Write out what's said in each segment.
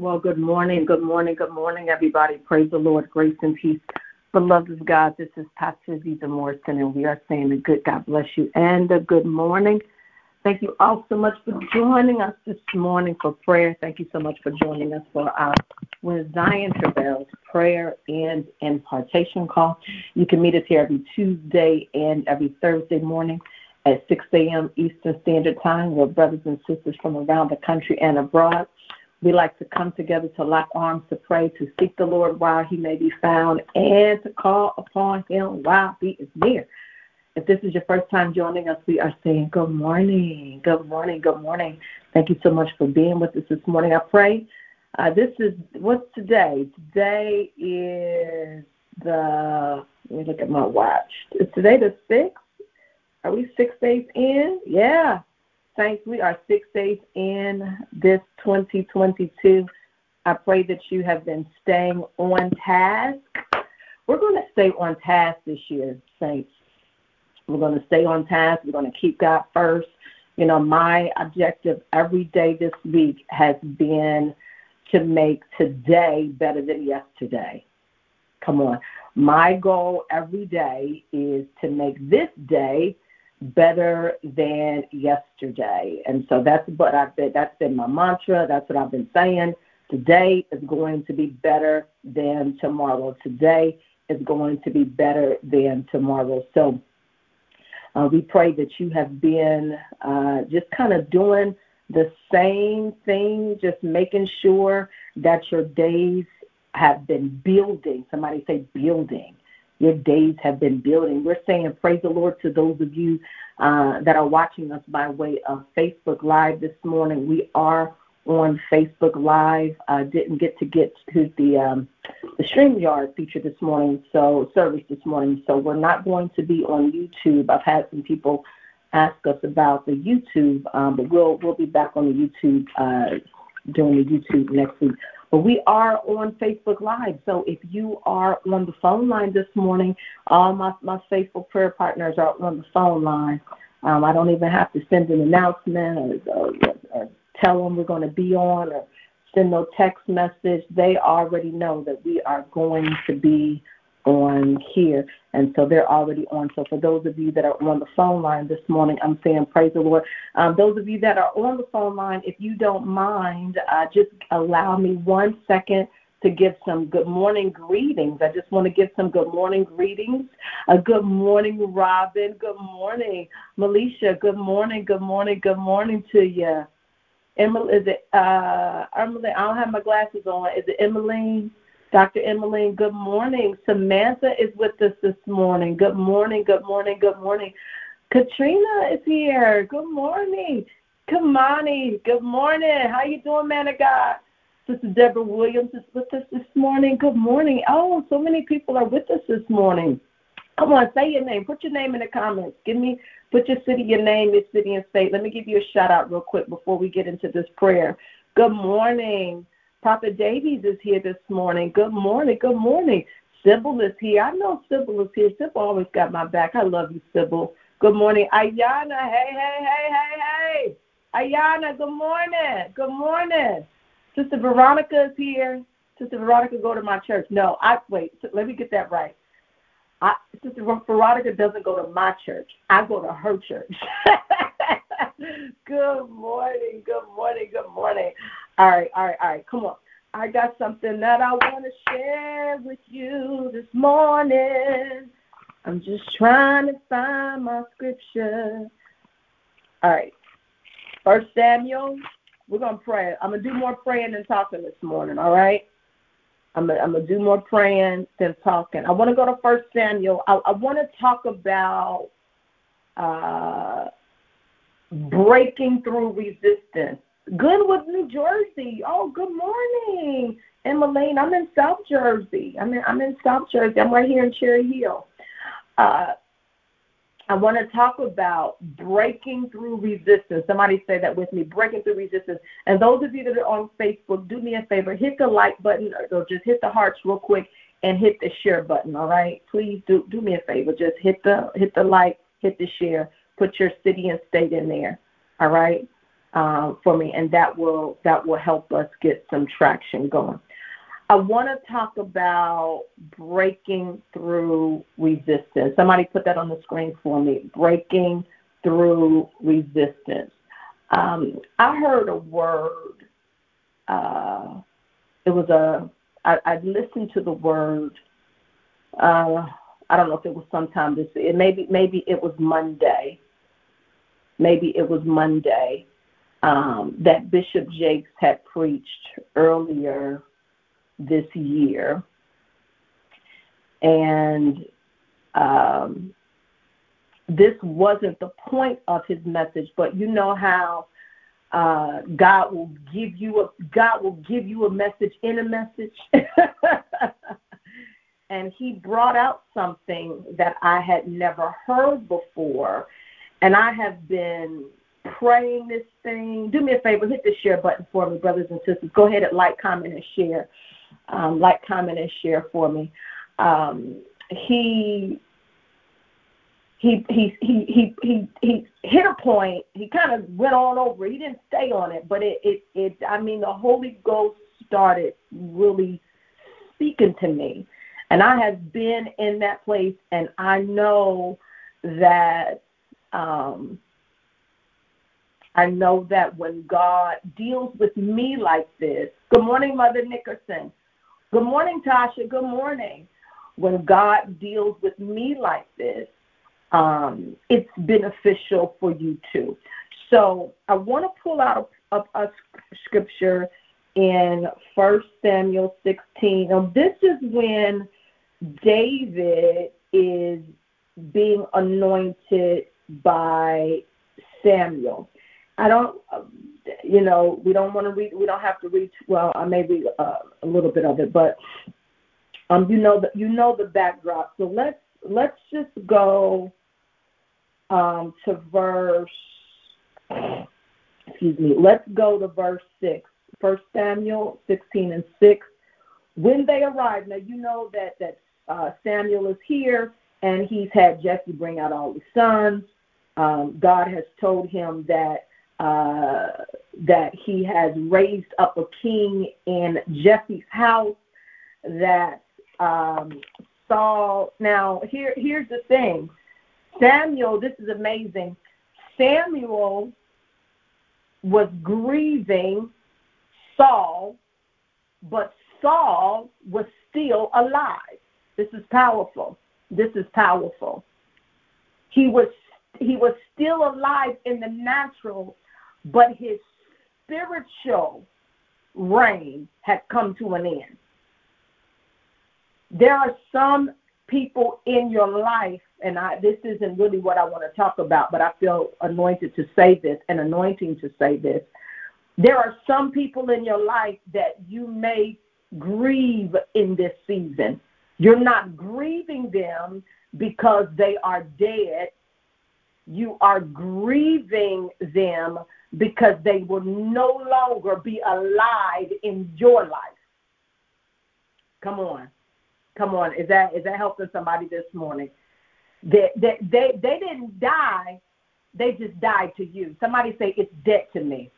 Well, good morning, good morning, good morning, everybody. Praise the Lord, grace and peace. Beloved of God, this is Pastor Azizah Morrison, and we are saying a good God bless you and a good morning. Thank you all so much for joining us this morning for prayer. Thank you so much for joining us for our When Zion Travails prayer and impartation call. You can meet us here every Tuesday and every Thursday morning at 6 a.m. Eastern Standard Time with brothers and sisters from around the country and abroad. We like to come together to lock arms to pray, to seek the Lord while he may be found, and to call upon him while he is near. If this is your first time joining us, we are saying good morning, good morning, good morning. Thank you so much for being with us this morning. I pray. Uh, this is what's today? Today is the. Let me look at my watch. Is today the sixth? Are we six days in? Yeah, Saints, we are six days in this 2022. I pray that you have been staying on task. We're going to stay on task this year, Saints. We're going to stay on task. We're going to keep God first. You know, my objective every day this week has been to make today better than yesterday. Come on. My goal every day is to make this day better than yesterday. And so that's what I've been, that's been my mantra. That's what I've been saying. Today is going to be better than tomorrow. Today is going to be better than tomorrow. So uh, we pray that you have been uh, just kind of doing the same thing, just making sure that your days have been building. Somebody say building your days have been building. We're saying praise the Lord to those of you uh, that are watching us by way of Facebook Live this morning. We are on Facebook Live. I didn't get to get to the um, the StreamYard feature this morning, so service this morning. So we're not going to be on YouTube. I've had some people ask us about the YouTube, um, but we'll we'll be back on the YouTube uh, doing the YouTube next week. But we are on Facebook Live. So if you are on the phone line this morning, all my, my faithful prayer partners are on the phone line. Um, I don't even have to send an announcement or, or, or tell them we're going to be on or send no text message. They already know that we are going to be on here. And so they're already on. So for those of you that are on the phone line this morning, I'm saying praise the Lord. Um, those of you that are on the phone line, if you don't mind, uh, just allow me one second to give some good morning greetings. I just want to give some good morning greetings. Uh, good morning, Robin. Good morning, Melisha. Good morning. Good morning. Good morning to you. Emily, is it uh, Emily? I don't have my glasses on. Is it Emmeline? Dr. Emmeline, good morning. Samantha is with us this morning. Good morning, good morning, good morning. Katrina is here. Good morning. Kamani, good morning. How you doing, man of God? Sister Deborah Williams is with us this morning. Good morning. Oh, so many people are with us this morning. Come on, say your name. Put your name in the comments. Give me, put your city, your name, your city and state. Let me give you a shout out real quick before we get into this prayer. Good morning. Prophet Davies is here this morning. Good morning. Good morning. Sybil is here. I know Sybil is here. Sybil always got my back. I love you, Sybil. Good morning. Ayana. Hey, hey, hey, hey, hey. Ayana, good morning. Good morning. Sister Veronica is here. Sister Veronica go to my church. No, I wait. Let me get that right. I, Sister Veronica doesn't go to my church. I go to her church. good morning. Good morning. Good morning. All right, all right, all right. Come on. I got something that I want to share with you this morning. I'm just trying to find my scripture. All right. First Samuel, we're going to pray. I'm going to do more praying than talking this morning, all right? I'm going I'm to do more praying than talking. I want to go to First Samuel. I, I want to talk about uh, breaking through resistance. Goodwood, New Jersey. Oh, good morning, Emmeline. I'm in South Jersey. I'm in I'm in South Jersey. I'm right here in Cherry Hill. Uh, I want to talk about breaking through resistance. Somebody say that with me, breaking through resistance. And those of you that are on Facebook, do me a favor, hit the like button or just hit the hearts real quick and hit the share button. All right, please do do me a favor, just hit the hit the like, hit the share, put your city and state in there. All right. Uh, for me, and that will that will help us get some traction going. I want to talk about breaking through resistance. Somebody put that on the screen for me. Breaking through resistance. Um, I heard a word. Uh, it was a. I, I listened to the word. Uh, I don't know if it was sometime this. It maybe maybe it was Monday. Maybe it was Monday um, that Bishop Jakes had preached earlier this year. And um, this wasn't the point of his message, but you know how uh, God will give you a God will give you a message in a message. and he brought out something that I had never heard before. And I have been praying this thing. Do me a favor, hit the share button for me, brothers and sisters. Go ahead and like, comment, and share um, like, comment, and share for me. Um, he he he he he he hit a point. He kind of went on over. He didn't stay on it, but it it it. I mean, the Holy Ghost started really speaking to me, and I have been in that place, and I know that. Um, I know that when God deals with me like this, good morning, Mother Nickerson. Good morning, Tasha. Good morning. When God deals with me like this, um, it's beneficial for you too. So I want to pull out a, a, a scripture in First Samuel 16. Now, this is when David is being anointed by Samuel. I don't, you know, we don't want to read. We don't have to read. Well, I may read uh, a little bit of it, but um, you know that you know the backdrop. So let's let's just go um, to verse. Excuse me. Let's go to verse six. First Samuel sixteen and six. When they arrived, now you know that that uh, Samuel is here, and he's had Jesse bring out all his sons. Um, God has told him that uh, that he has raised up a king in Jesse's house that um, Saul. Now, here, here's the thing Samuel, this is amazing. Samuel was grieving Saul, but Saul was still alive. This is powerful. This is powerful. He was he was still alive in the natural, but his spiritual reign had come to an end. There are some people in your life, and I, this isn't really what I want to talk about, but I feel anointed to say this and anointing to say this. There are some people in your life that you may grieve in this season. You're not grieving them because they are dead. You are grieving them because they will no longer be alive in your life. Come on. Come on. Is that is that helping somebody this morning? They, they, they, they didn't die, they just died to you. Somebody say it's dead to me.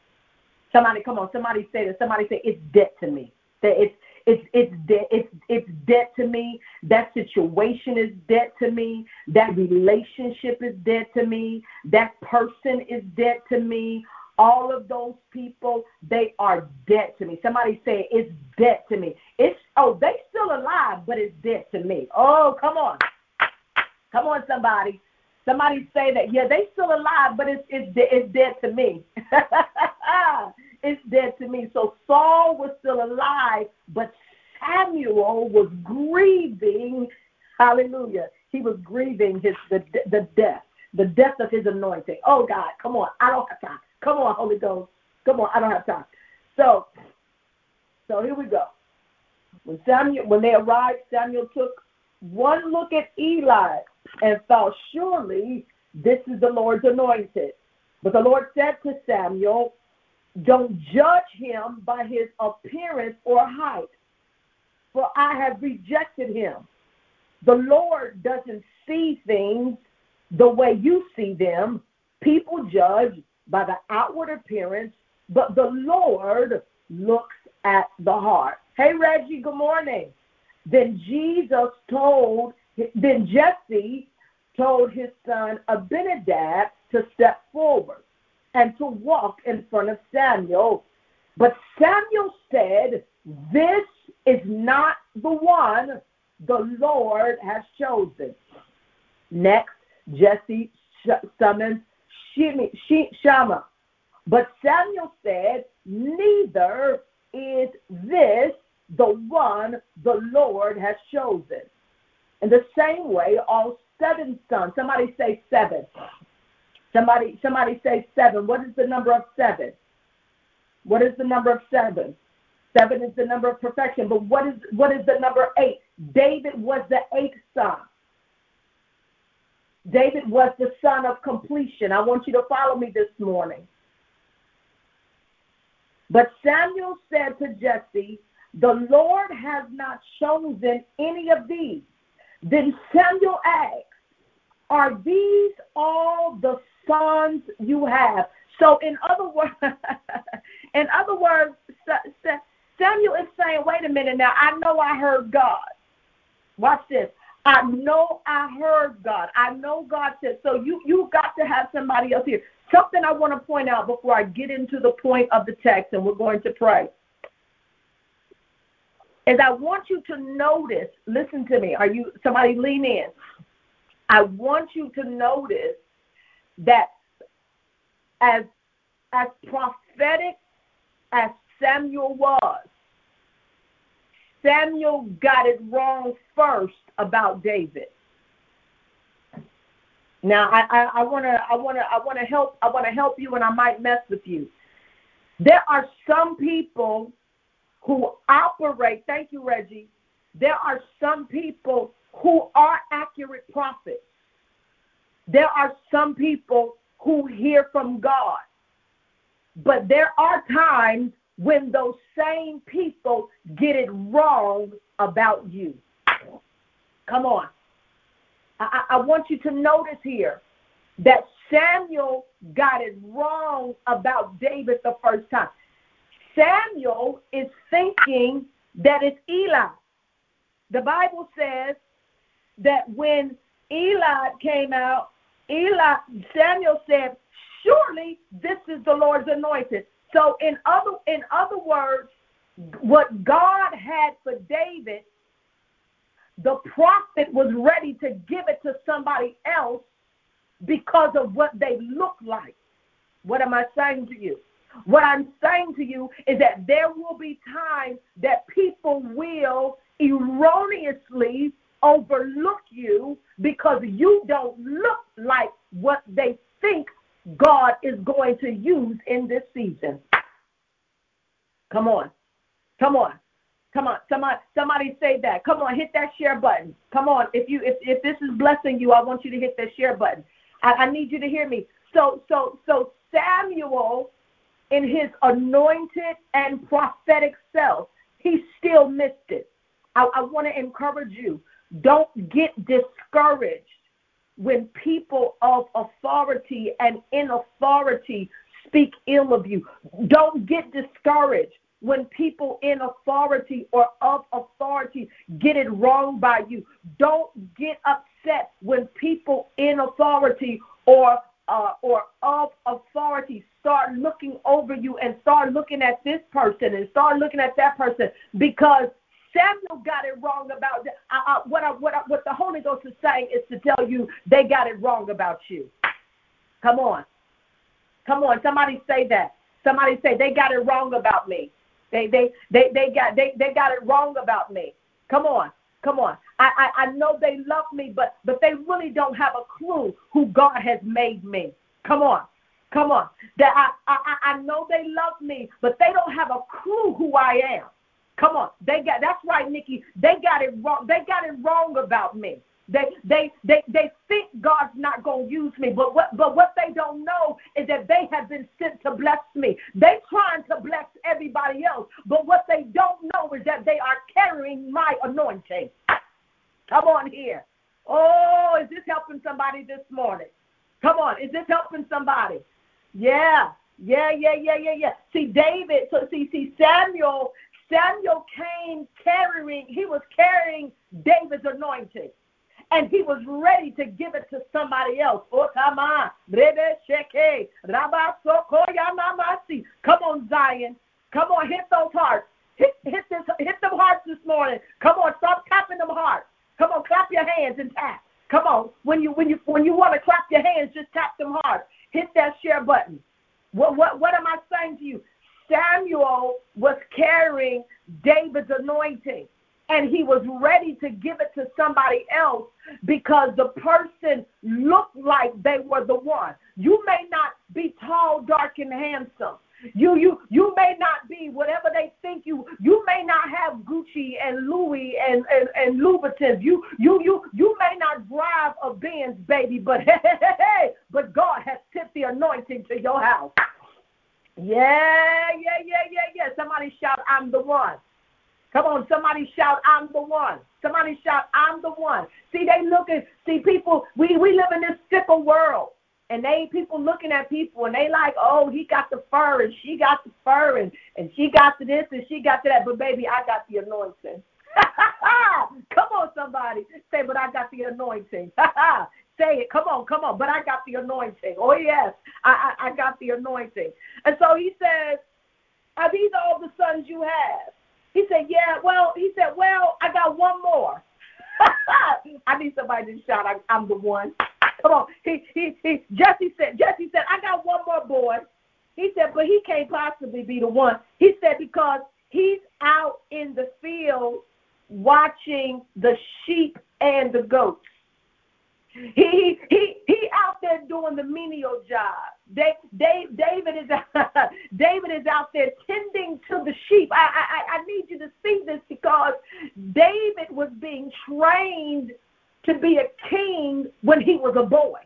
Somebody come on, somebody say that. Somebody say it's dead to me. That it's it's it's dead it's it's dead to me. That situation is dead to me. That relationship is dead to me. That person is dead to me all of those people, they are dead to me. Somebody say it's dead to me. It's oh, they still alive, but it's dead to me. Oh, come on. Come on, somebody. Somebody say that, yeah, they still alive, but it's it's it's dead to me. it's dead to me. So Saul was still alive, but Samuel was grieving. Hallelujah. He was grieving his the the death, the death of his anointing. Oh God, come on. I don't have time. Come on, Holy Ghost. Come on, I don't have time. So, so here we go. When Samuel, when they arrived, Samuel took one look at Eli and thought, surely this is the Lord's anointed. But the Lord said to Samuel, don't judge him by his appearance or height, for I have rejected him. The Lord doesn't see things the way you see them. People judge by the outward appearance, but the Lord looks at the heart. Hey, Reggie, good morning. Then Jesus told, then Jesse told his son Abinadab to step forward and to walk in front of Samuel. But Samuel said, This is not the one the Lord has chosen. Next, Jesse summoned Shammah. But Samuel said, Neither is this the one the Lord has chosen. In the same way, all seven sons, somebody say seven. Somebody, somebody say seven. What is the number of seven? What is the number of seven? Seven is the number of perfection. But what is what is the number eight? David was the eighth son. David was the son of completion. I want you to follow me this morning. But Samuel said to Jesse, The Lord has not chosen any of these. Then Samuel asked, Are these all the sons you have? So in other words, in other words, Samuel is saying, wait a minute now, I know I heard God. Watch this. I know I heard God. I know God said. So you you got to have somebody else here. Something I want to point out before I get into the point of the text, and we're going to pray. Is I want you to notice. Listen to me. Are you somebody lean in? I want you to notice that as as prophetic as Samuel was, Samuel got it wrong first about David. Now I, I, wanna I wanna I wanna help I wanna help you and I might mess with you. There are some people who operate, thank you, Reggie. There are some people who are accurate prophets. There are some people who hear from God. But there are times when those same people get it wrong about you. Come on. I, I want you to notice here that Samuel got it wrong about David the first time. Samuel is thinking that it's Eli. The Bible says that when Eli came out, Eli Samuel said, "Surely this is the Lord's anointed." So in other in other words, what God had for David, the prophet was ready to give it to somebody else because of what they look like. What am I saying to you? What I'm saying to you is that there will be times that people will erroneously overlook you because you don't look like what they think God is going to use in this season. Come on. Come on. Come on. Somebody somebody say that. Come on, hit that share button. Come on. If you if, if this is blessing you, I want you to hit that share button. I, I need you to hear me. So so so Samuel in his anointed and prophetic self, he still missed it. I, I want to encourage you. Don't get discouraged when people of authority and in authority speak ill of you. Don't get discouraged when people in authority or of authority get it wrong by you. Don't get upset when people in authority or uh, or of authority start looking over you and start looking at this person and start looking at that person because Samuel got it wrong about uh, uh, what, I, what, I, what the Holy Ghost is saying is to tell you they got it wrong about you. Come on. Come on. Somebody say that. Somebody say they got it wrong about me. They they they they got they, they got it wrong about me. Come on. Come on. I, I, I know they love me, but but they really don't have a clue who God has made me. Come on. Come on. That I, I I know they love me, but they don't have a clue who I am. Come on. They got that's right, Nikki. They got it wrong. They got it wrong about me. They they they they think God's not gonna use me, but what but what they don't know is that they have been sent to bless me. They trying to bless everybody else, but what they don't know is that they are carrying my anointing. Come on here. Oh, is this helping somebody this morning? Come on, is this helping somebody? Yeah, yeah, yeah, yeah, yeah, yeah. See, David, so see, see, Samuel, Samuel came carrying, he was carrying David's anointing. And he was ready to give it to somebody else. Oh, come on. Come on, Zion. Come on, hit those hearts. Hit, hit, this, hit them hearts this morning. Come on, stop tapping them hearts. Come on, clap your hands and tap. Come on. When you when you when you want to clap your hands, just tap them hard. Hit that share button. What what what am I saying to you? Samuel was carrying David's anointing and he was ready to give it to somebody else because the person looked like they were the one. You may not be tall, dark, and handsome. You you you may not be whatever they think you. You may not have Gucci and Louis and and, and Louboutins. You you you you may not drive a Benz, baby, but hey, hey, hey, hey, but God has sent the anointing to your house. Yeah, yeah, yeah, yeah, yeah. Somebody shout, I'm the one. Come on, somebody shout, I'm the one. Somebody shout, I'm the one. See, they looking, see, people, we, we live in this fickle world. And they people looking at people and they like, oh, he got the fur and she got the fur and, and she got the this and she got the that. But baby, I got the anointing. come on, somebody. Say, but I got the anointing. Say it. Come on, come on. But I got the anointing. Oh, yes. I, I, I got the anointing. And so he says, Are these all the sons you have? He said, Yeah, well, he said, Well, I got one more. I need somebody to shout, I, I'm the one. Come on. He, he, he, Jesse said, Jesse said, I got one more boy. He said, but he can't possibly be the one. He said, because he's out in the field watching the sheep and the goats. He he he out there doing the menial job. Dave, Dave, David is David is out there tending to the sheep. I, I I need you to see this because David was being trained to be a king when he was a boy.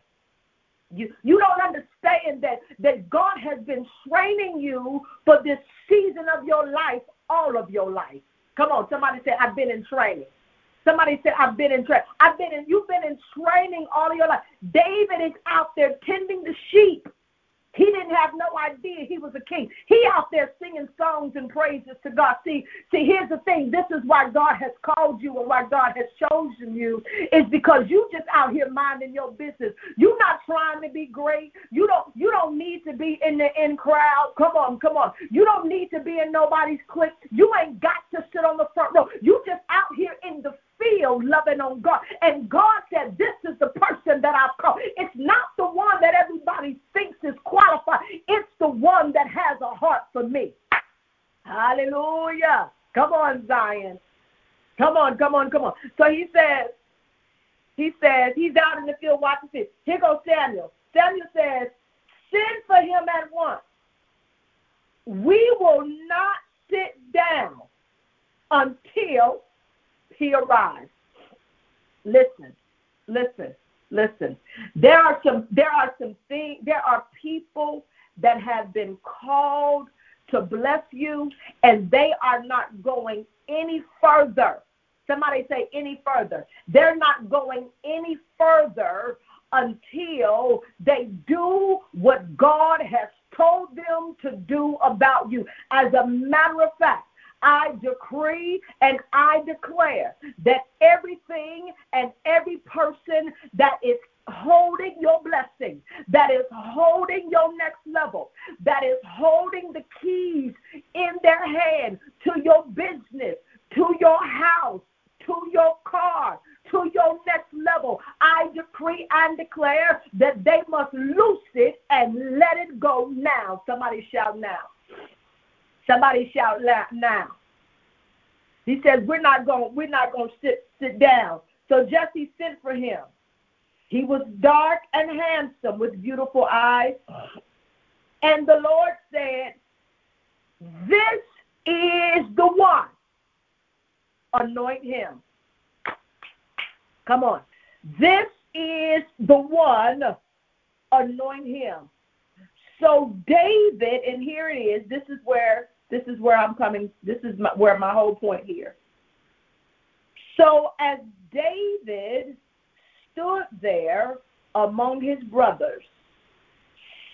You, you don't understand that, that God has been training you for this season of your life, all of your life. Come on, somebody said, I've been in training. Somebody said, I've been in training. I've been in, you've been in training all of your life. David is out there tending the sheep. He didn't have no idea he was a king. He out there singing songs and praises to God. See, see, here's the thing. This is why God has called you and why God has chosen you is because you just out here minding your business. You're not trying to be great. You don't you don't need to be in the in crowd. Come on, come on. You don't need to be in nobody's clique. You ain't got to sit on the front row. You just out here in the field loving on God. And God said, This is the person that I've called. It's not the one that everybody thinks is qualified, it's the one that has a heart for me. Hallelujah. Come on, Zion. Come on, come on, come on. So he says, he says, he's out in the field watching fish. Here goes Samuel. Samuel says, send for him at once. We will not sit down until he arrives. Listen, listen, listen. There are some there are some things there are people that have been called to bless you and they are not going any further. Somebody say any further. They're not going any further until they do what God has told them to do about you. As a matter of fact, I decree and I declare that everything and every person that is holding your blessing, that is holding your next level, that is holding the keys in their hand to your business, to your house, to your car, to your next level. I decree and declare that they must loose it and let it go now. Somebody shout now. Somebody shout loud now. He says, We're not going we're not to sit sit down. So Jesse sent for him. He was dark and handsome with beautiful eyes. And the Lord said, This is the one. Anoint him. Come on. This is the one. Anoint him. So David, and here it is, this is where this is where I'm coming. This is my, where my whole point here. So as David stood there among his brothers,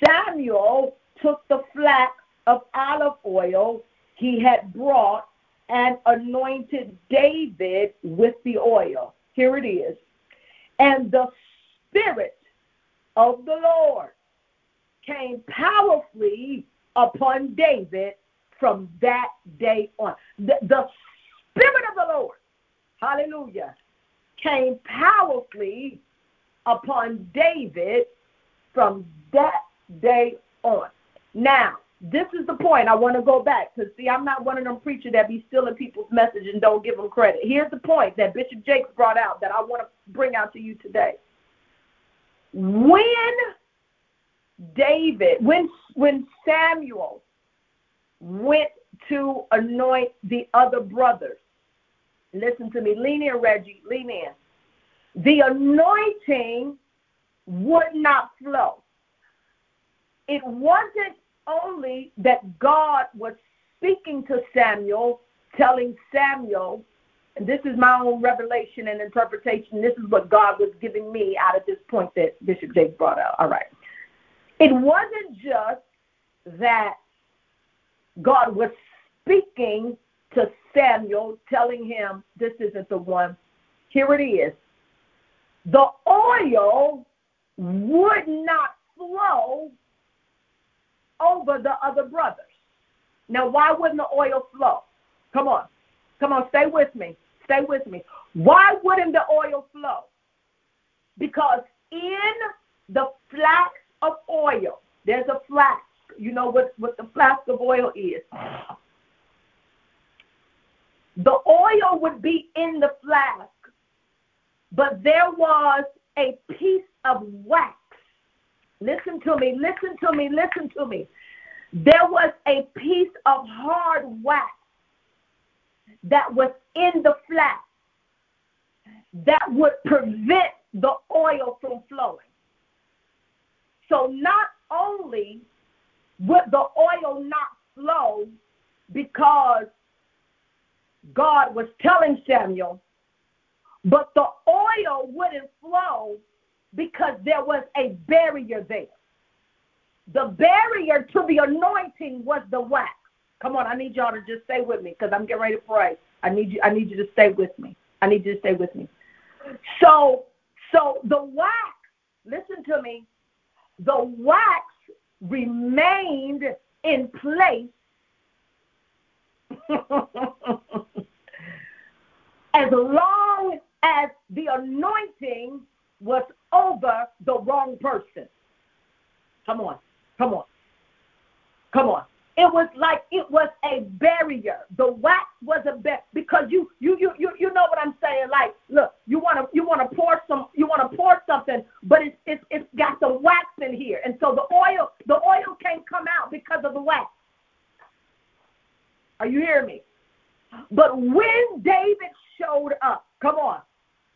Samuel took the flask of olive oil he had brought and anointed David with the oil. Here it is. And the Spirit of the Lord came powerfully upon David from that day on. The, the Spirit of the Lord, hallelujah, came powerfully upon David from that day on. Now, this is the point I want to go back because see, I'm not one of them preachers that be stealing people's message and don't give them credit. Here's the point that Bishop Jakes brought out that I want to bring out to you today. When David, when when Samuel went to anoint the other brothers, listen to me, lean in, Reggie, lean in. The anointing would not flow. It wasn't only that God was speaking to Samuel, telling Samuel, and this is my own revelation and interpretation. This is what God was giving me out of this point that Bishop Jake brought out. All right. It wasn't just that God was speaking to Samuel, telling him, This isn't the one. Here it is. The oil would not flow over the other brothers. Now, why wouldn't the oil flow? Come on. Come on, stay with me. Stay with me. Why wouldn't the oil flow? Because in the flask of oil, there's a flask. You know what, what the flask of oil is. The oil would be in the flask, but there was a piece of wax Listen to me, listen to me, listen to me. There was a piece of hard wax that was in the flask that would prevent the oil from flowing. So not only would the oil not flow because God was telling Samuel, but the oil wouldn't flow because there was a barrier there. The barrier to the anointing was the wax. Come on, I need y'all to just stay with me because I'm getting ready to pray. I need you. I need you to stay with me. I need you to stay with me. So, so the wax. Listen to me. The wax remained in place as long as the anointing was over the wrong person. Come on, come on, come on. It was like it was a barrier. The wax was a barrier because you you you you you know what I'm saying. Like, look, you want to you want to pour some you want to pour something, but it's it's it's got the wax in here, and so the oil the oil can't come out because of the wax. Are you hearing me? But when David showed up, come on,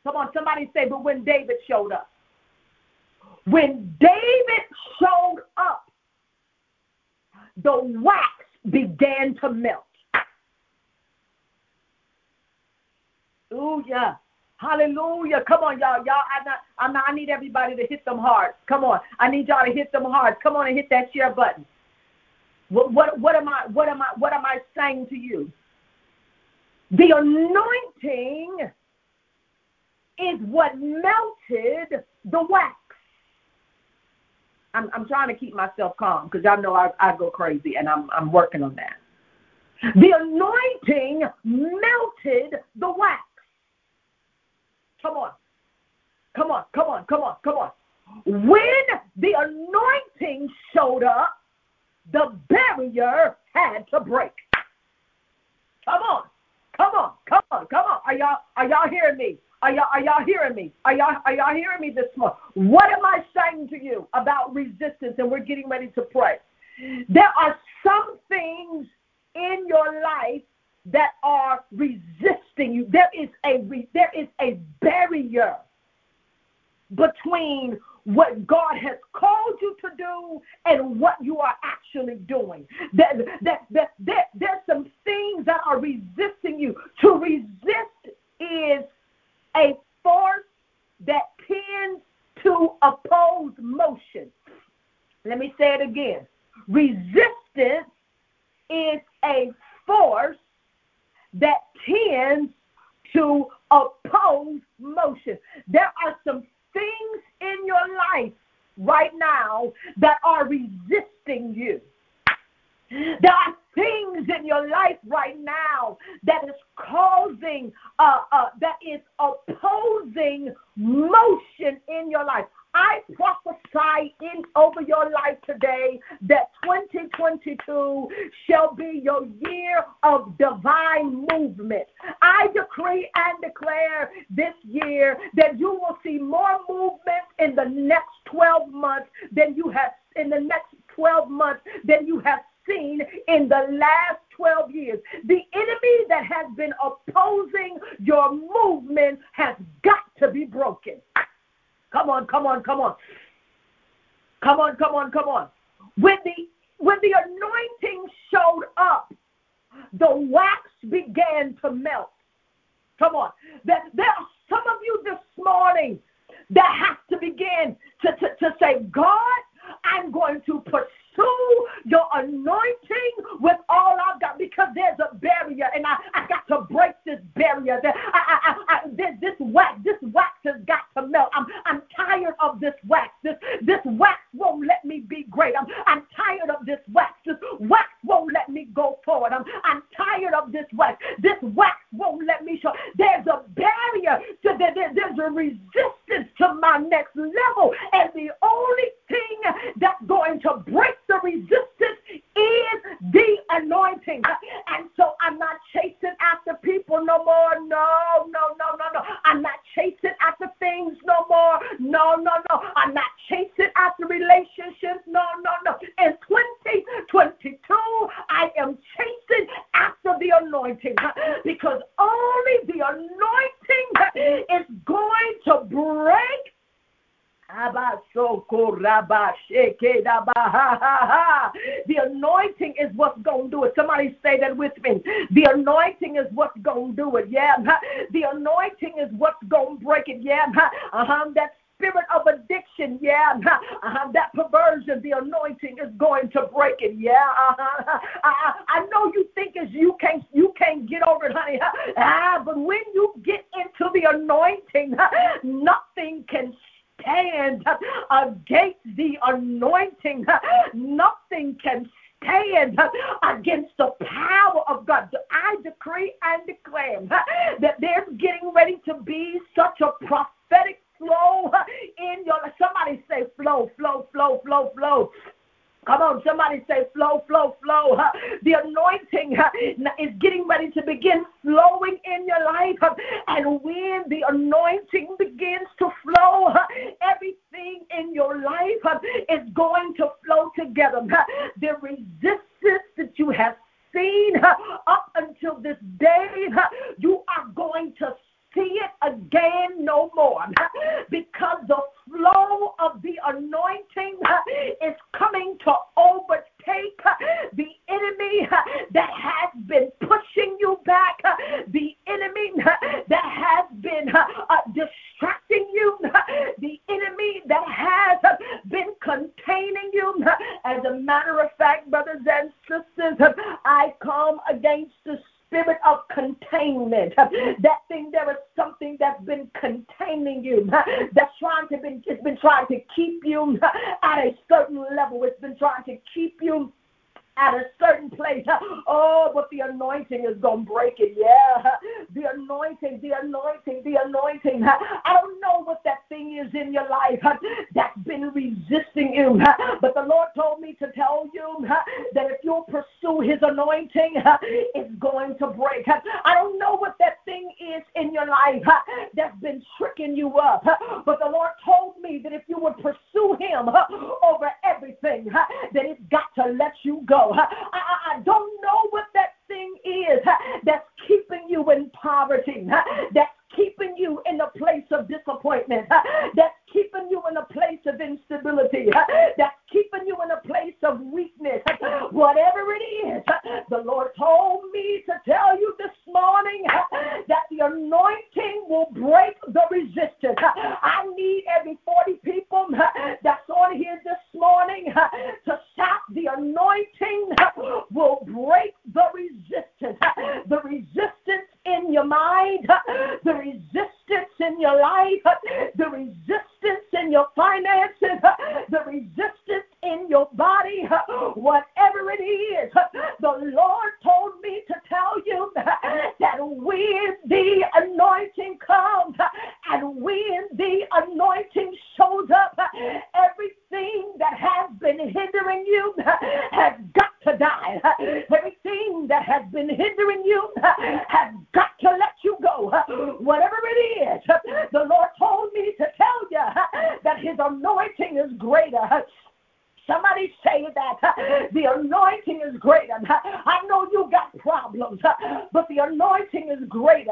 come on, somebody say, but when David showed up, when David showed up, the wax began to melt. Hallelujah. Hallelujah. Come on, y'all. Y'all, I, not, I'm not, I need everybody to hit them hard. Come on. I need y'all to hit them hard. Come on and hit that share button. What, what, what am I what am I what am I saying to you? The anointing is what melted the wax. I'm, I'm trying to keep myself calm because y'all know I, I go crazy and I'm, I'm working on that. The anointing melted the wax. Come on. Come on, come on, come on, come on. When the anointing showed up, the barrier had to break. Come on, come on, come on, come on. Are y'all are y'all hearing me? Are y'all, are y'all hearing me? Are y'all, are y'all hearing me this morning? What am I saying to you about resistance? And we're getting ready to pray. There are some things in your life that are resisting you. There is a there is a barrier between what God has called you to do and what you are actually doing. That, that, that, that, there's some things that are resisting you. To resist is a force that tends to oppose motion. Let me say it again. Resistance is a force that tends to oppose motion. There are some things in your life right now that are resisting you. There are things in your life right now that is causing, uh, uh, that is opposing motion in your life. I prophesy in over your life today that 2022 shall be your year of divine movement. I decree and declare this year that you will see more movement in the next 12 months than you have in the next 12 months than you have seen in the last 12 years. The enemy that has been opposing your movement has got to be broken. Come on, come on, come on. Come on, come on, come on. When the when the anointing showed up, the wax began to melt. Come on. There, there are some of you this morning that have to begin to, to, to say, God, I'm going to pursue your anointing with all I've got because there's a barrier and I, I got to break this barrier. I, I, I, this, this wax, this wax has got to melt. I'm, I'm tired of this wax. This, this wax won't let me be great. I'm, I'm tired of this wax. This wax won't let me go forward. I'm, I'm tired of this wax. This wax won't let me show. There's a barrier. To, there, there's a resistance to my next level. And the only thing that's going to break the resistance is the anointing. And so I'm not chasing after people no more. No, no, no, no, no. I'm not chasing after things no more. No, no, no. I'm not chasing after relationships. No, no, no. In 2022, I am chasing after the anointing because only the anointing is going to break the anointing is what's going to do it. Somebody say that with me. The anointing is what's going to do it. Yeah. The anointing is what's going to break it. Yeah. Uh-huh. That spirit of addiction, yeah, uh-huh. that perversion, the anointing is going to break it, yeah. Uh-huh. I, I know you think as you can't you can't get over it, honey, ah, but when you get into the anointing, nothing can against the anointing. Nothing can stand against the power of God. I decree and declare that there's getting ready to be such a prophetic flow in your life. Somebody say flow, flow, flow, flow, flow. Come on, somebody say flow, flow, flow. The anointing is getting ready to begin flowing in your life. And when the anointing begins to flow, everything in your life is going to flow together. The resistance that you have seen up until this day, you are going to see it again no more because the flow of the anointing is coming to overtake the enemy that has been pushing you back, uh, the enemy that has been distracting you, the enemy that has been containing you. As a matter of fact, brothers and sisters, I come against the spirit of containment. That thing, there is something that's been containing you, that's trying to be, it's been trying to keep you at a certain level. It's been trying to keep you at a certain place. Oh, but the anointing is going to break it. Yeah. The anointing, the anointing, the anointing. I don't know what that thing is in your life that's been resisting you, but the Lord told me to tell you that if you'll pursue his anointing, it's going to break. I don't know what that thing is in your life that's been tricking you up, but the Lord told me that if you would pursue him over everything, that it's got to let you go. I, I, don't know what that thing is that's keeping you in poverty, that's keeping you in a place of disappointment, that's keeping you in a place of instability, that's keeping you in a place of weakness, whatever it is, the Lord told me to tell you this morning that the anointing will break the resistance. I need every 40 people that's on here this morning to shout the anointing will break the resistance. The resistance in your mind, the resistance in your life, the resistance resistance in your finances, the resistance in your body, whatever it is, the Lord told me to tell you that with the anointing comes and when the anointing shows up, everything that has been hindering you has got to die. Everything that has been hindering you has got to let you go. Whatever it is, but the anointing is greater.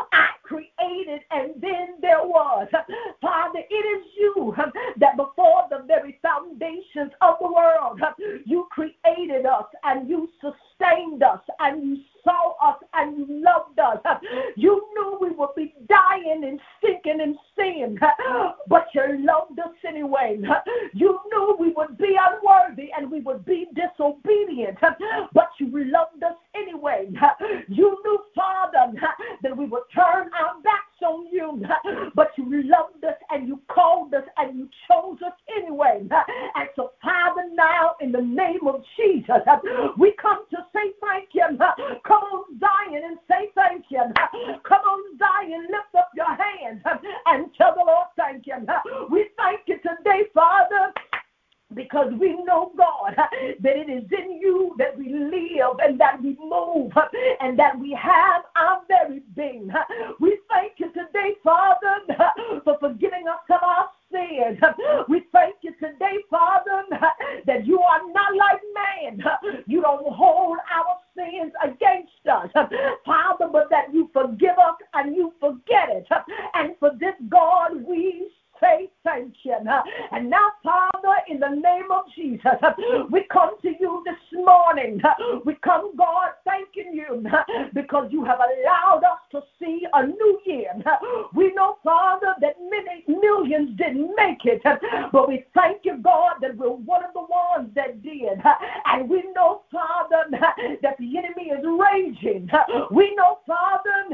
that the enemy is raging. We know, Father,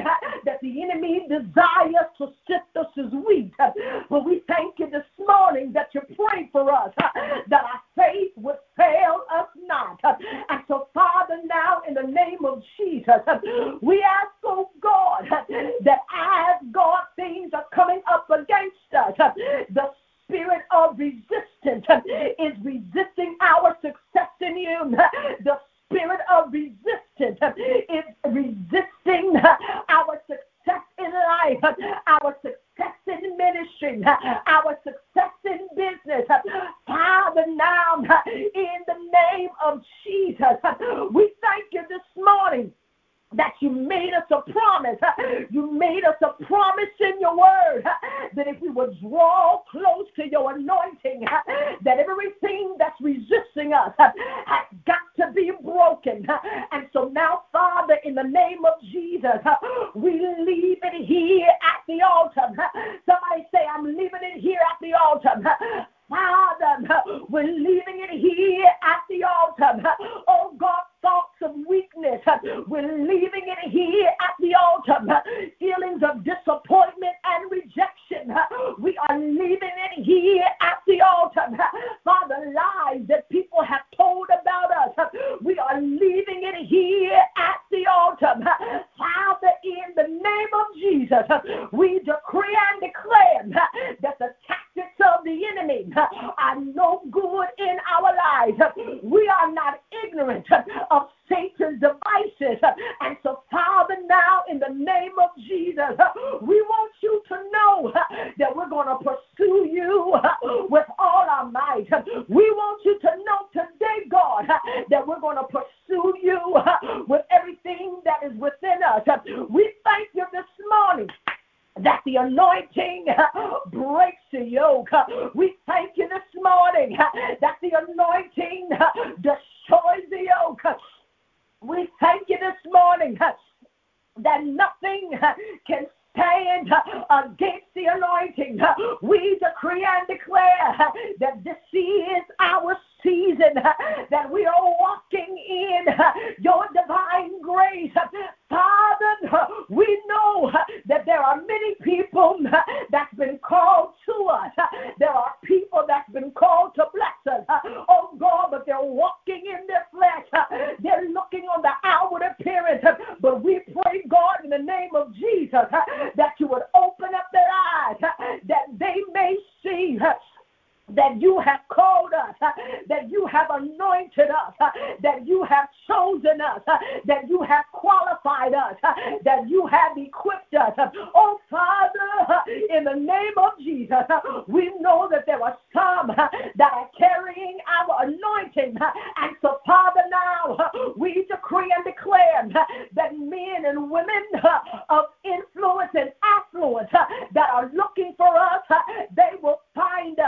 that the enemy desires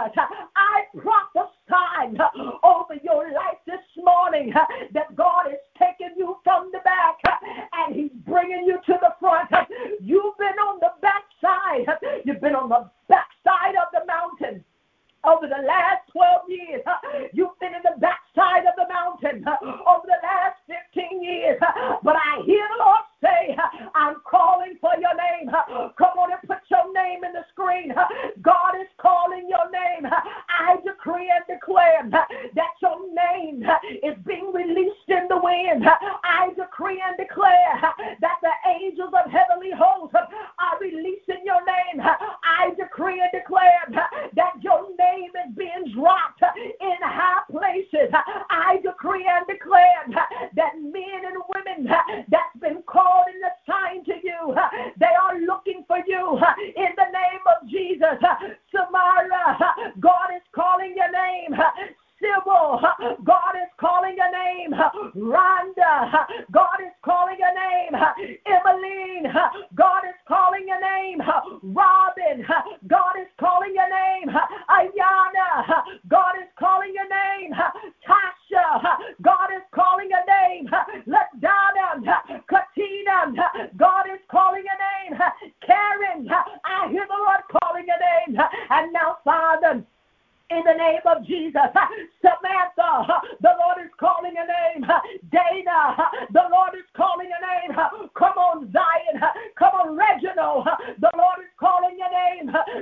find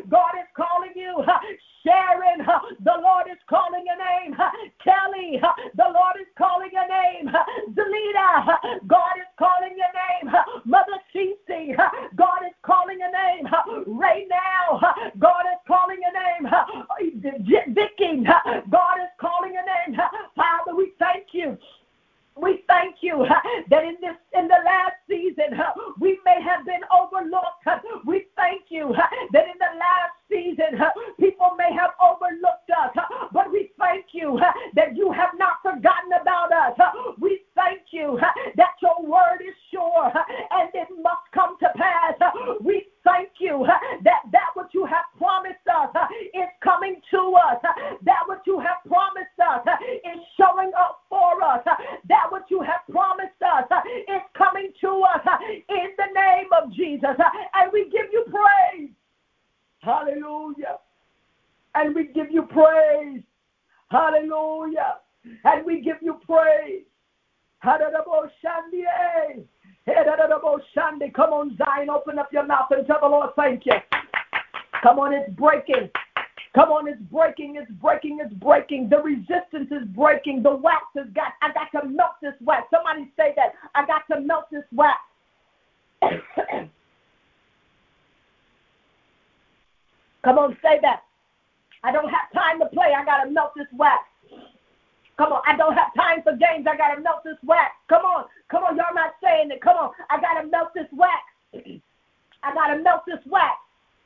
God is calling you. Sharon, the Lord is calling your name. Kelly, the Lord is calling your name. Zelita, God is calling your name. Mother Cece, God is calling your name. Right now, God is calling your name. Vicky, God is calling your name. Father, we thank you. We thank you that in this in the last season we may have been overlooked. We thank you that in the last season people may have overlooked us, but we thank you that you have not forgotten about us. We thank you that your word is sure and it must come to pass. We thank you that that what you have promised us is coming to us. That what you have promised us is showing up for us. That what you have promised us is coming to us in the name of Jesus. Jesus. And we give you praise. Hallelujah. And we give you praise. Hallelujah. And we give you praise. Come on, Zion, open up your mouth and tell the Lord, thank you. Come on, it's breaking. Come on, it's breaking, it's breaking, it's breaking. The resistance is breaking. The wax has got, I got to melt this wax. Somebody say that. I got to melt this wax. Come on, say that. I don't have time to play. I got to melt this wax. Come on, I don't have time for games. I gotta melt this wax. Come on, come on, y'all not saying it. Come on, I gotta melt this wax. I gotta melt this wax.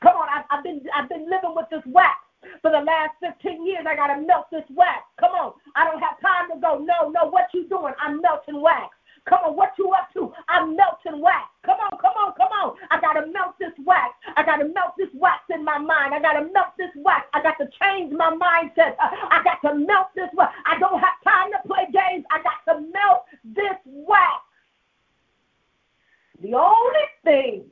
Come on, I've, I've been I've been living with this wax for the last 15 years. I gotta melt this wax. Come on, I don't have time to go. No, no, what you doing? I'm melting wax. Come on, what you up to? I'm melting wax. Come on, come on, come on. I gotta melt this wax. I gotta melt this wax in my mind. I gotta melt this wax. I got to change my mindset. I got to melt this wax. I don't have time to play games. I got to melt this wax. The only thing,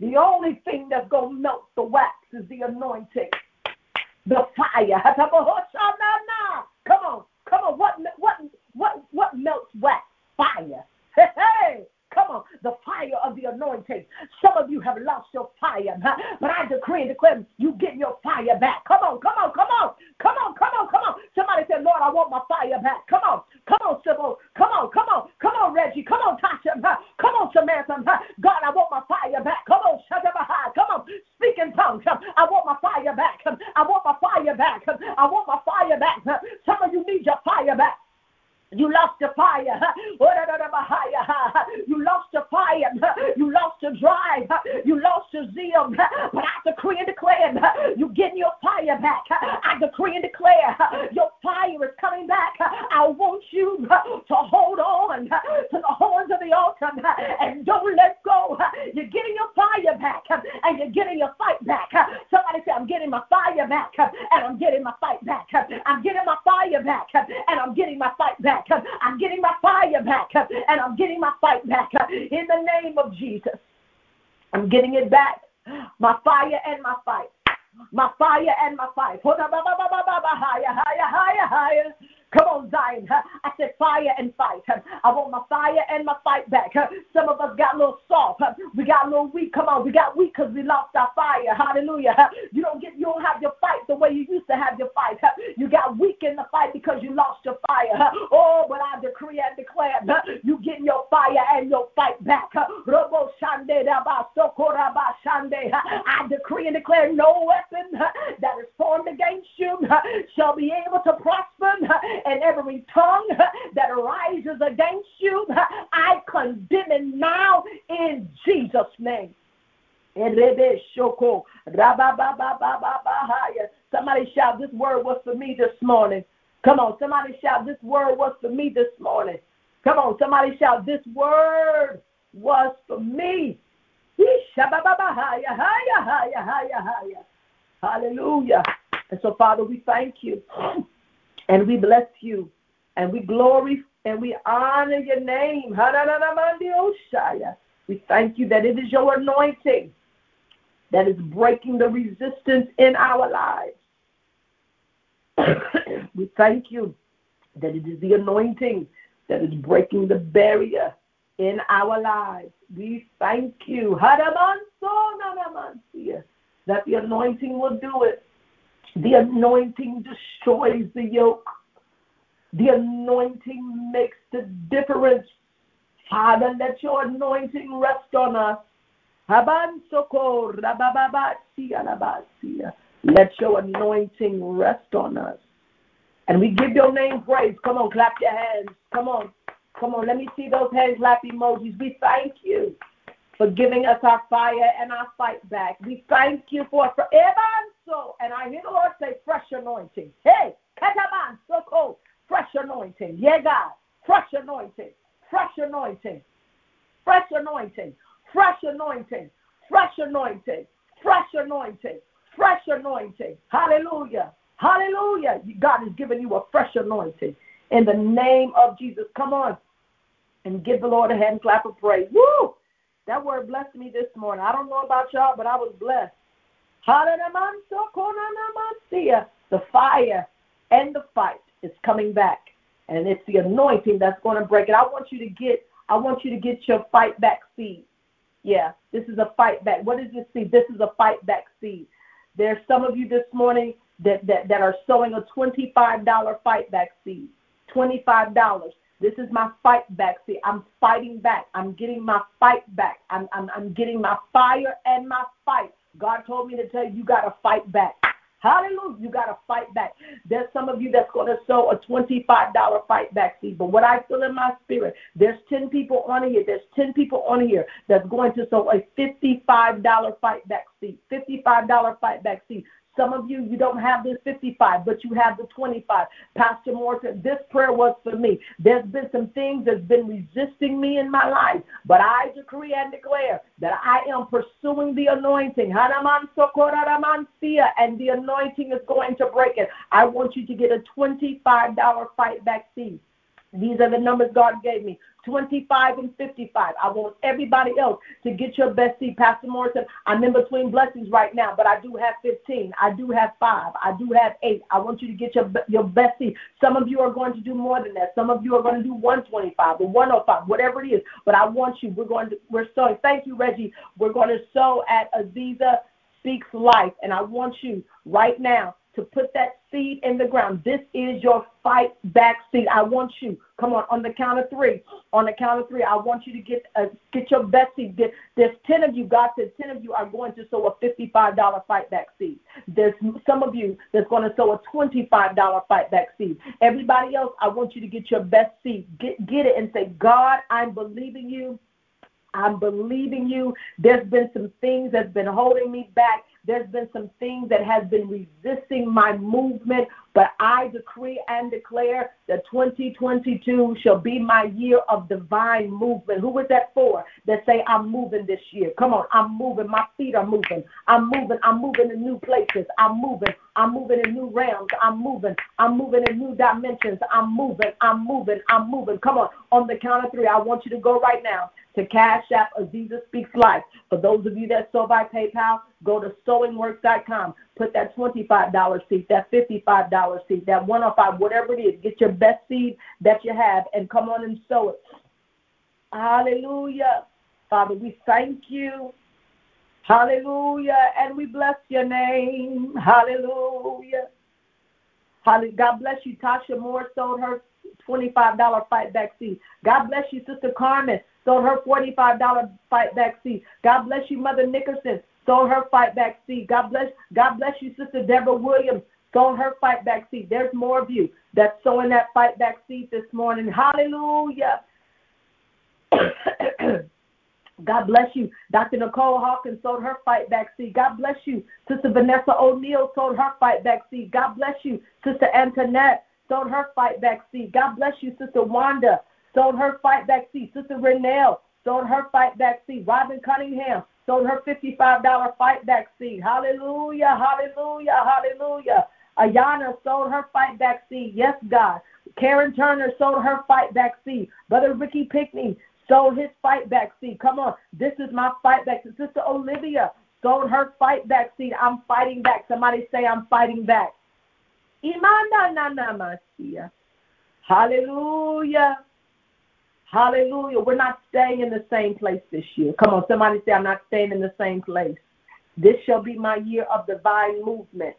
the only thing that's gonna melt the wax is the anointing, the fire. Come on, come on. What what what what melts wax? fire. Hey, hey, come on, the fire of the anointing. Some of you have lost your fire, but I decree and declare you get your fire back. Come on, come on, come on, come on, come on, come on. Somebody said, Lord, I want my fire back. Come on, come on, Sybil. Come on, come on, come on, Reggie. Come on, Tasha. Come on, Samantha. God, I want my fire back. Come on, Shadabahai. Come on, speak in tongues. I want my fire back. I want my fire back. I want my fire back. Some of you need your fire back. You lost your fire. You lost your fire. You lost your drive. You lost your zeal. But I decree and declare you're getting your fire back. I decree and declare your fire is coming back. I want you to hold on to the horns of the altar and don't let go. You're getting your fire back and you're getting your fight back. Somebody say, I'm getting my fire back and I'm getting my fight back. I'm getting my fire back and I'm getting my fight back back. I'm getting my fire back. And I'm getting my fight back. In the name of Jesus. I'm getting it back. My fire and my fight. My fire and my fight. Come on, Zion. I said fire and fight. I want my fire and my fight back. Some of us got a little soft. We got a little weak. Come on, we got weak because we lost our fire. Hallelujah. You don't get you don't have your fight the way you used to have your fight. You got weak in the fight because you lost your fire. Oh, but I decree and declare you getting your fire and your fight back. I decree and declare no weapon that is formed against you shall be able to prosper and every tongue that rises against you, I condemn it now in Jesus' name. Somebody shout, This word was for me this morning. Come on, somebody shout, This word was for me this morning. Come on, somebody shout, This word was for me. Hallelujah. And so, Father, we thank you. And we bless you and we glory and we honor your name. We thank you that it is your anointing that is breaking the resistance in our lives. we thank you that it is the anointing that is breaking the barrier in our lives. We thank you that the anointing will do it. The anointing destroys the yoke. The anointing makes the difference. Father, let your anointing rest on us. Let your anointing rest on us. And we give your name praise. Come on, clap your hands. Come on. Come on, let me see those hands clap emojis. We thank you for giving us our fire and our fight back. We thank you for forever so. And I hear the Lord say, fresh anointing. Hey, kataban, so cold. Fresh anointing. Yeah, God. Fresh anointing. Fresh anointing. Fresh anointing. Fresh anointing. Fresh anointing. Fresh anointing. Fresh anointing. Hallelujah. Hallelujah. God has given you a fresh anointing in the name of Jesus. Come on and give the Lord a hand clap of praise. Woo! That word blessed me this morning. I don't know about y'all, but I was blessed. The fire and the fight is coming back. And it's the anointing that's going to break it. I want you to get I want you to get your fight back seed. Yeah, this is a fight back. What is this seed? This is a fight back seed. There's some of you this morning that, that, that are sowing a $25 fight back seed. $25. This is my fight back. See, I'm fighting back. I'm getting my fight back. I'm, I'm, I'm getting my fire and my fight. God told me to tell you, you got to fight back. Hallelujah. You got to fight back. There's some of you that's going to sow a $25 fight back seed. But what I feel in my spirit, there's 10 people on here. There's 10 people on here that's going to sow a $55 fight back seed. $55 fight back seed. Some of you, you don't have this 55, but you have the 25. Pastor Morrison, this prayer was for me. There's been some things that's been resisting me in my life, but I decree and declare that I am pursuing the anointing. And the anointing is going to break it. I want you to get a $25 fight back seed. These are the numbers God gave me 25 and 55. I want everybody else to get your best seat. Pastor Morrison, I'm in between blessings right now, but I do have 15. I do have five. I do have eight. I want you to get your, your best seat. Some of you are going to do more than that. Some of you are going to do 125 or 105, whatever it is. But I want you, we're going to, we're sowing. Thank you, Reggie. We're going to sow at Azizah Speaks Life. And I want you right now to put that seed in the ground. This is your fight back seed. I want you, come on, on the count of three. On the count of three, I want you to get uh, get your best seed. There's 10 of you, God says 10 of you are going to sow a $55 fight back seed. There's some of you that's going to sow a $25 fight back seed. Everybody else, I want you to get your best seed. Get, get it and say, God, I'm believing you. I'm believing you. There's been some things that's been holding me back. There's been some things that has been resisting my movement, but I decree and declare that 2022 shall be my year of divine movement. Who is that for? That say I'm moving this year. Come on, I'm moving. My feet are moving. I'm moving. I'm moving to new places. I'm moving. I'm moving in new realms. I'm moving. I'm moving in new dimensions. I'm moving. I'm moving. I'm moving. Come on, on the count of three, I want you to go right now to Cash App Azizah Speaks Life. For those of you that sow by PayPal, go to sewingworks.com. Put that $25 seed, that $55 seed, that 105 whatever it is. Get your best seed that you have and come on and sow it. Hallelujah. Father, we thank you. Hallelujah. And we bless your name. Hallelujah. Hallelujah. God bless you. Tasha Moore sold her $25 fight back seed. God bless you, Sister Carmen sold her $45 fight back seat. God bless you, Mother Nickerson, sold her fight back seat. God bless, God bless you, Sister Deborah Williams, sold her fight back seat. There's more of you that's sowing that fight back seat this morning. Hallelujah. God bless you. Dr. Nicole Hawkins sold her fight back seat. God bless you. Sister Vanessa O'Neill sold her fight back seat. God bless you. Sister Antoinette sold her fight back seat. God bless you, Sister Wanda sold her fight back seat. Sister Renelle sold her fight back seat. Robin Cunningham sold her $55 fight back seat. Hallelujah, hallelujah, hallelujah. Ayana sold her fight back seat. Yes, God. Karen Turner sold her fight back seat. Brother Ricky Pickney sold his fight back seat. Come on. This is my fight back. Sister Olivia sold her fight back seat. I'm fighting back. Somebody say I'm fighting back. Hallelujah. Hallelujah. We're not staying in the same place this year. Come on, somebody say, I'm not staying in the same place. This shall be my year of divine movement.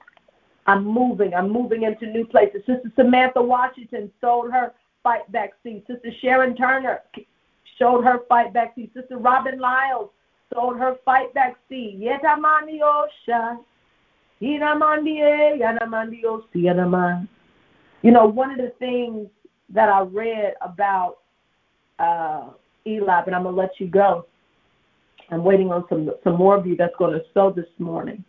I'm moving. I'm moving into new places. Sister Samantha Washington sold her fight back seat. Sister Sharon Turner showed her fight back seat. Sister Robin Lyles sold her fight back seat. Yetamaniosha. You know, one of the things that I read about uh, Eli, but I'm going to let you go. I'm waiting on some some more of you that's going to sow this morning.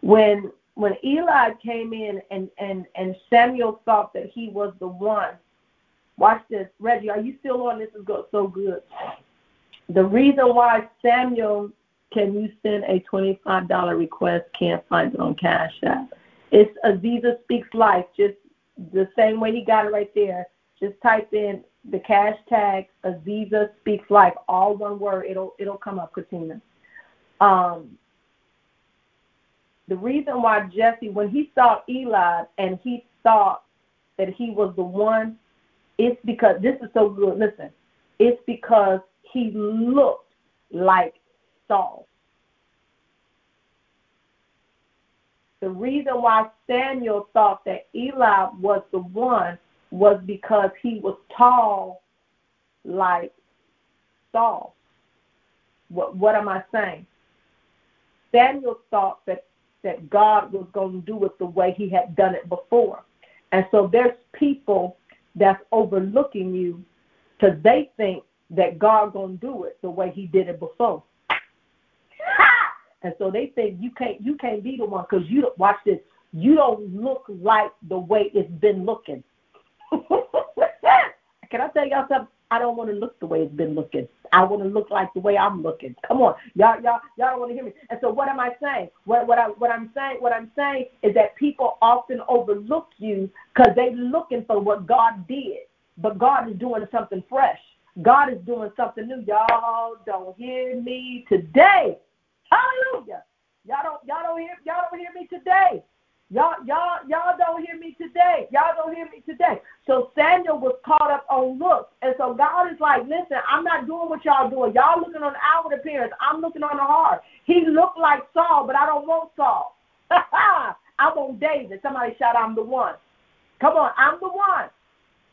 When when Eli came in and and and Samuel thought that he was the one. Watch this, Reggie. Are you still on? This is so good. The reason why Samuel, can you send a twenty-five dollar request? Can't find it on Cash App. It's Azizah Speaks Life. Just the same way he got it right there. Just type in the cash tag Azizah Speaks Life, all one word. It'll it'll come up, Katina. Um, the reason why Jesse, when he saw Eli and he thought that he was the one, it's because this is so good. Listen, it's because he looked like Saul. The reason why Samuel thought that Eli was the one was because he was tall like Saul. What, what am I saying? Samuel thought that, that God was going to do it the way he had done it before. And so there's people that's overlooking you because they think that God to do it the way he did it before. And so they think you can't you can't be the one because you don't watch this. You don't look like the way it's been looking. Can I tell y'all something? I don't want to look the way it's been looking. I want to look like the way I'm looking. Come on, y'all, y'all, y'all don't want to hear me. And so, what am I saying? What, what I, what I'm saying, what I'm saying is that people often overlook you because they're looking for what God did, but God is doing something fresh. God is doing something new. Y'all don't hear me today. Hallelujah. Y'all don't, y'all don't hear, y'all don't hear me today. Y'all, y'all, y'all don't hear me today. Y'all don't hear me today. So Samuel was caught up on looks. And so God is like, listen, I'm not doing what y'all doing. Y'all looking on outward appearance. I'm looking on the heart. He looked like Saul, but I don't want Saul. I want David. Somebody shout, I'm the one. Come on, I'm the one.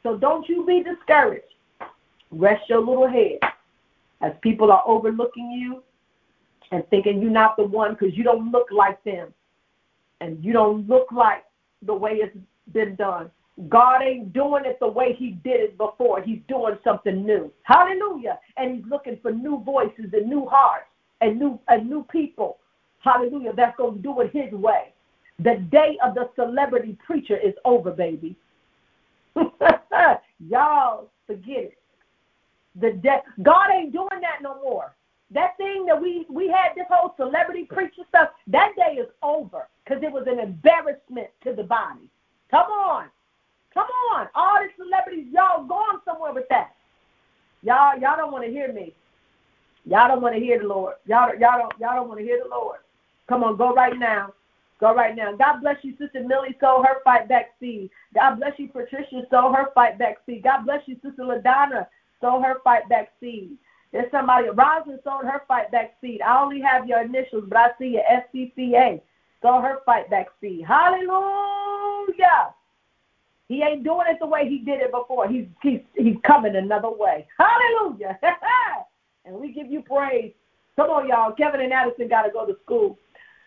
So don't you be discouraged. Rest your little head. As people are overlooking you and thinking you're not the one because you don't look like them and you don't look like the way it's been done. God ain't doing it the way he did it before. He's doing something new. Hallelujah. And he's looking for new voices and new hearts and new and new people. Hallelujah. That's going to do it his way. The day of the celebrity preacher is over, baby. Y'all forget it. The day God ain't doing that no more. That thing that we we had this whole celebrity preacher stuff, that day is over because it was an embarrassment to the body. Come on. Come on. All the celebrities, y'all going somewhere with that. Y'all, y'all don't want to hear me. Y'all don't want to hear the Lord. Y'all, y'all don't, y'all don't want to hear the Lord. Come on, go right now. Go right now. God bless you, Sister Millie. Sow her fight back seed. God bless you, Patricia. Sow her fight back seed. God bless you, Sister LaDonna. Sow her fight back seed. There's somebody, Rosin sold her fight back seed. I only have your initials, but I see your SCCA. Sow her fight back see. Hallelujah. He ain't doing it the way he did it before. He's he's he's coming another way. Hallelujah. and we give you praise. Come on, y'all. Kevin and Addison got to go to school.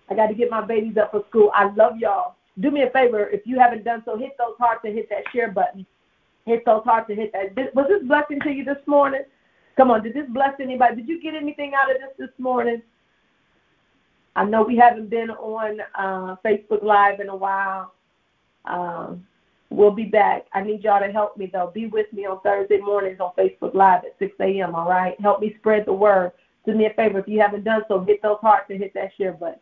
I got to get my babies up for school. I love y'all. Do me a favor. If you haven't done so, hit those hearts and hit that share button. Hit those hearts and hit that. Was this blessing to you this morning? Come on. Did this bless anybody? Did you get anything out of this this morning? I know we haven't been on uh, Facebook Live in a while. Um, we'll be back. I need y'all to help me, though. Be with me on Thursday mornings on Facebook Live at 6 a.m., all right? Help me spread the word. Do me a favor. If you haven't done so, hit those hearts and hit that share button.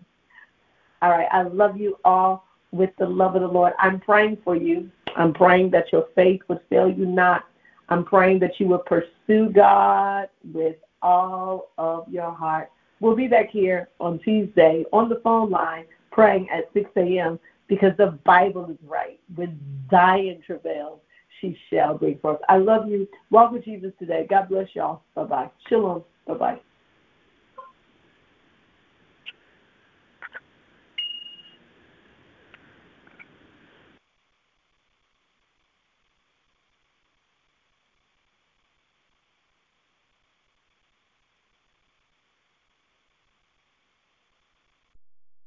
All right. I love you all with the love of the Lord. I'm praying for you. I'm praying that your faith would fail you not. I'm praying that you will pursue God with all of your heart. We'll be back here on Tuesday on the phone line praying at 6 a.m. because the Bible is right. With Zion travails, she shall bring forth. I love you. Walk with Jesus today. God bless y'all. Bye bye. Shalom. Bye bye.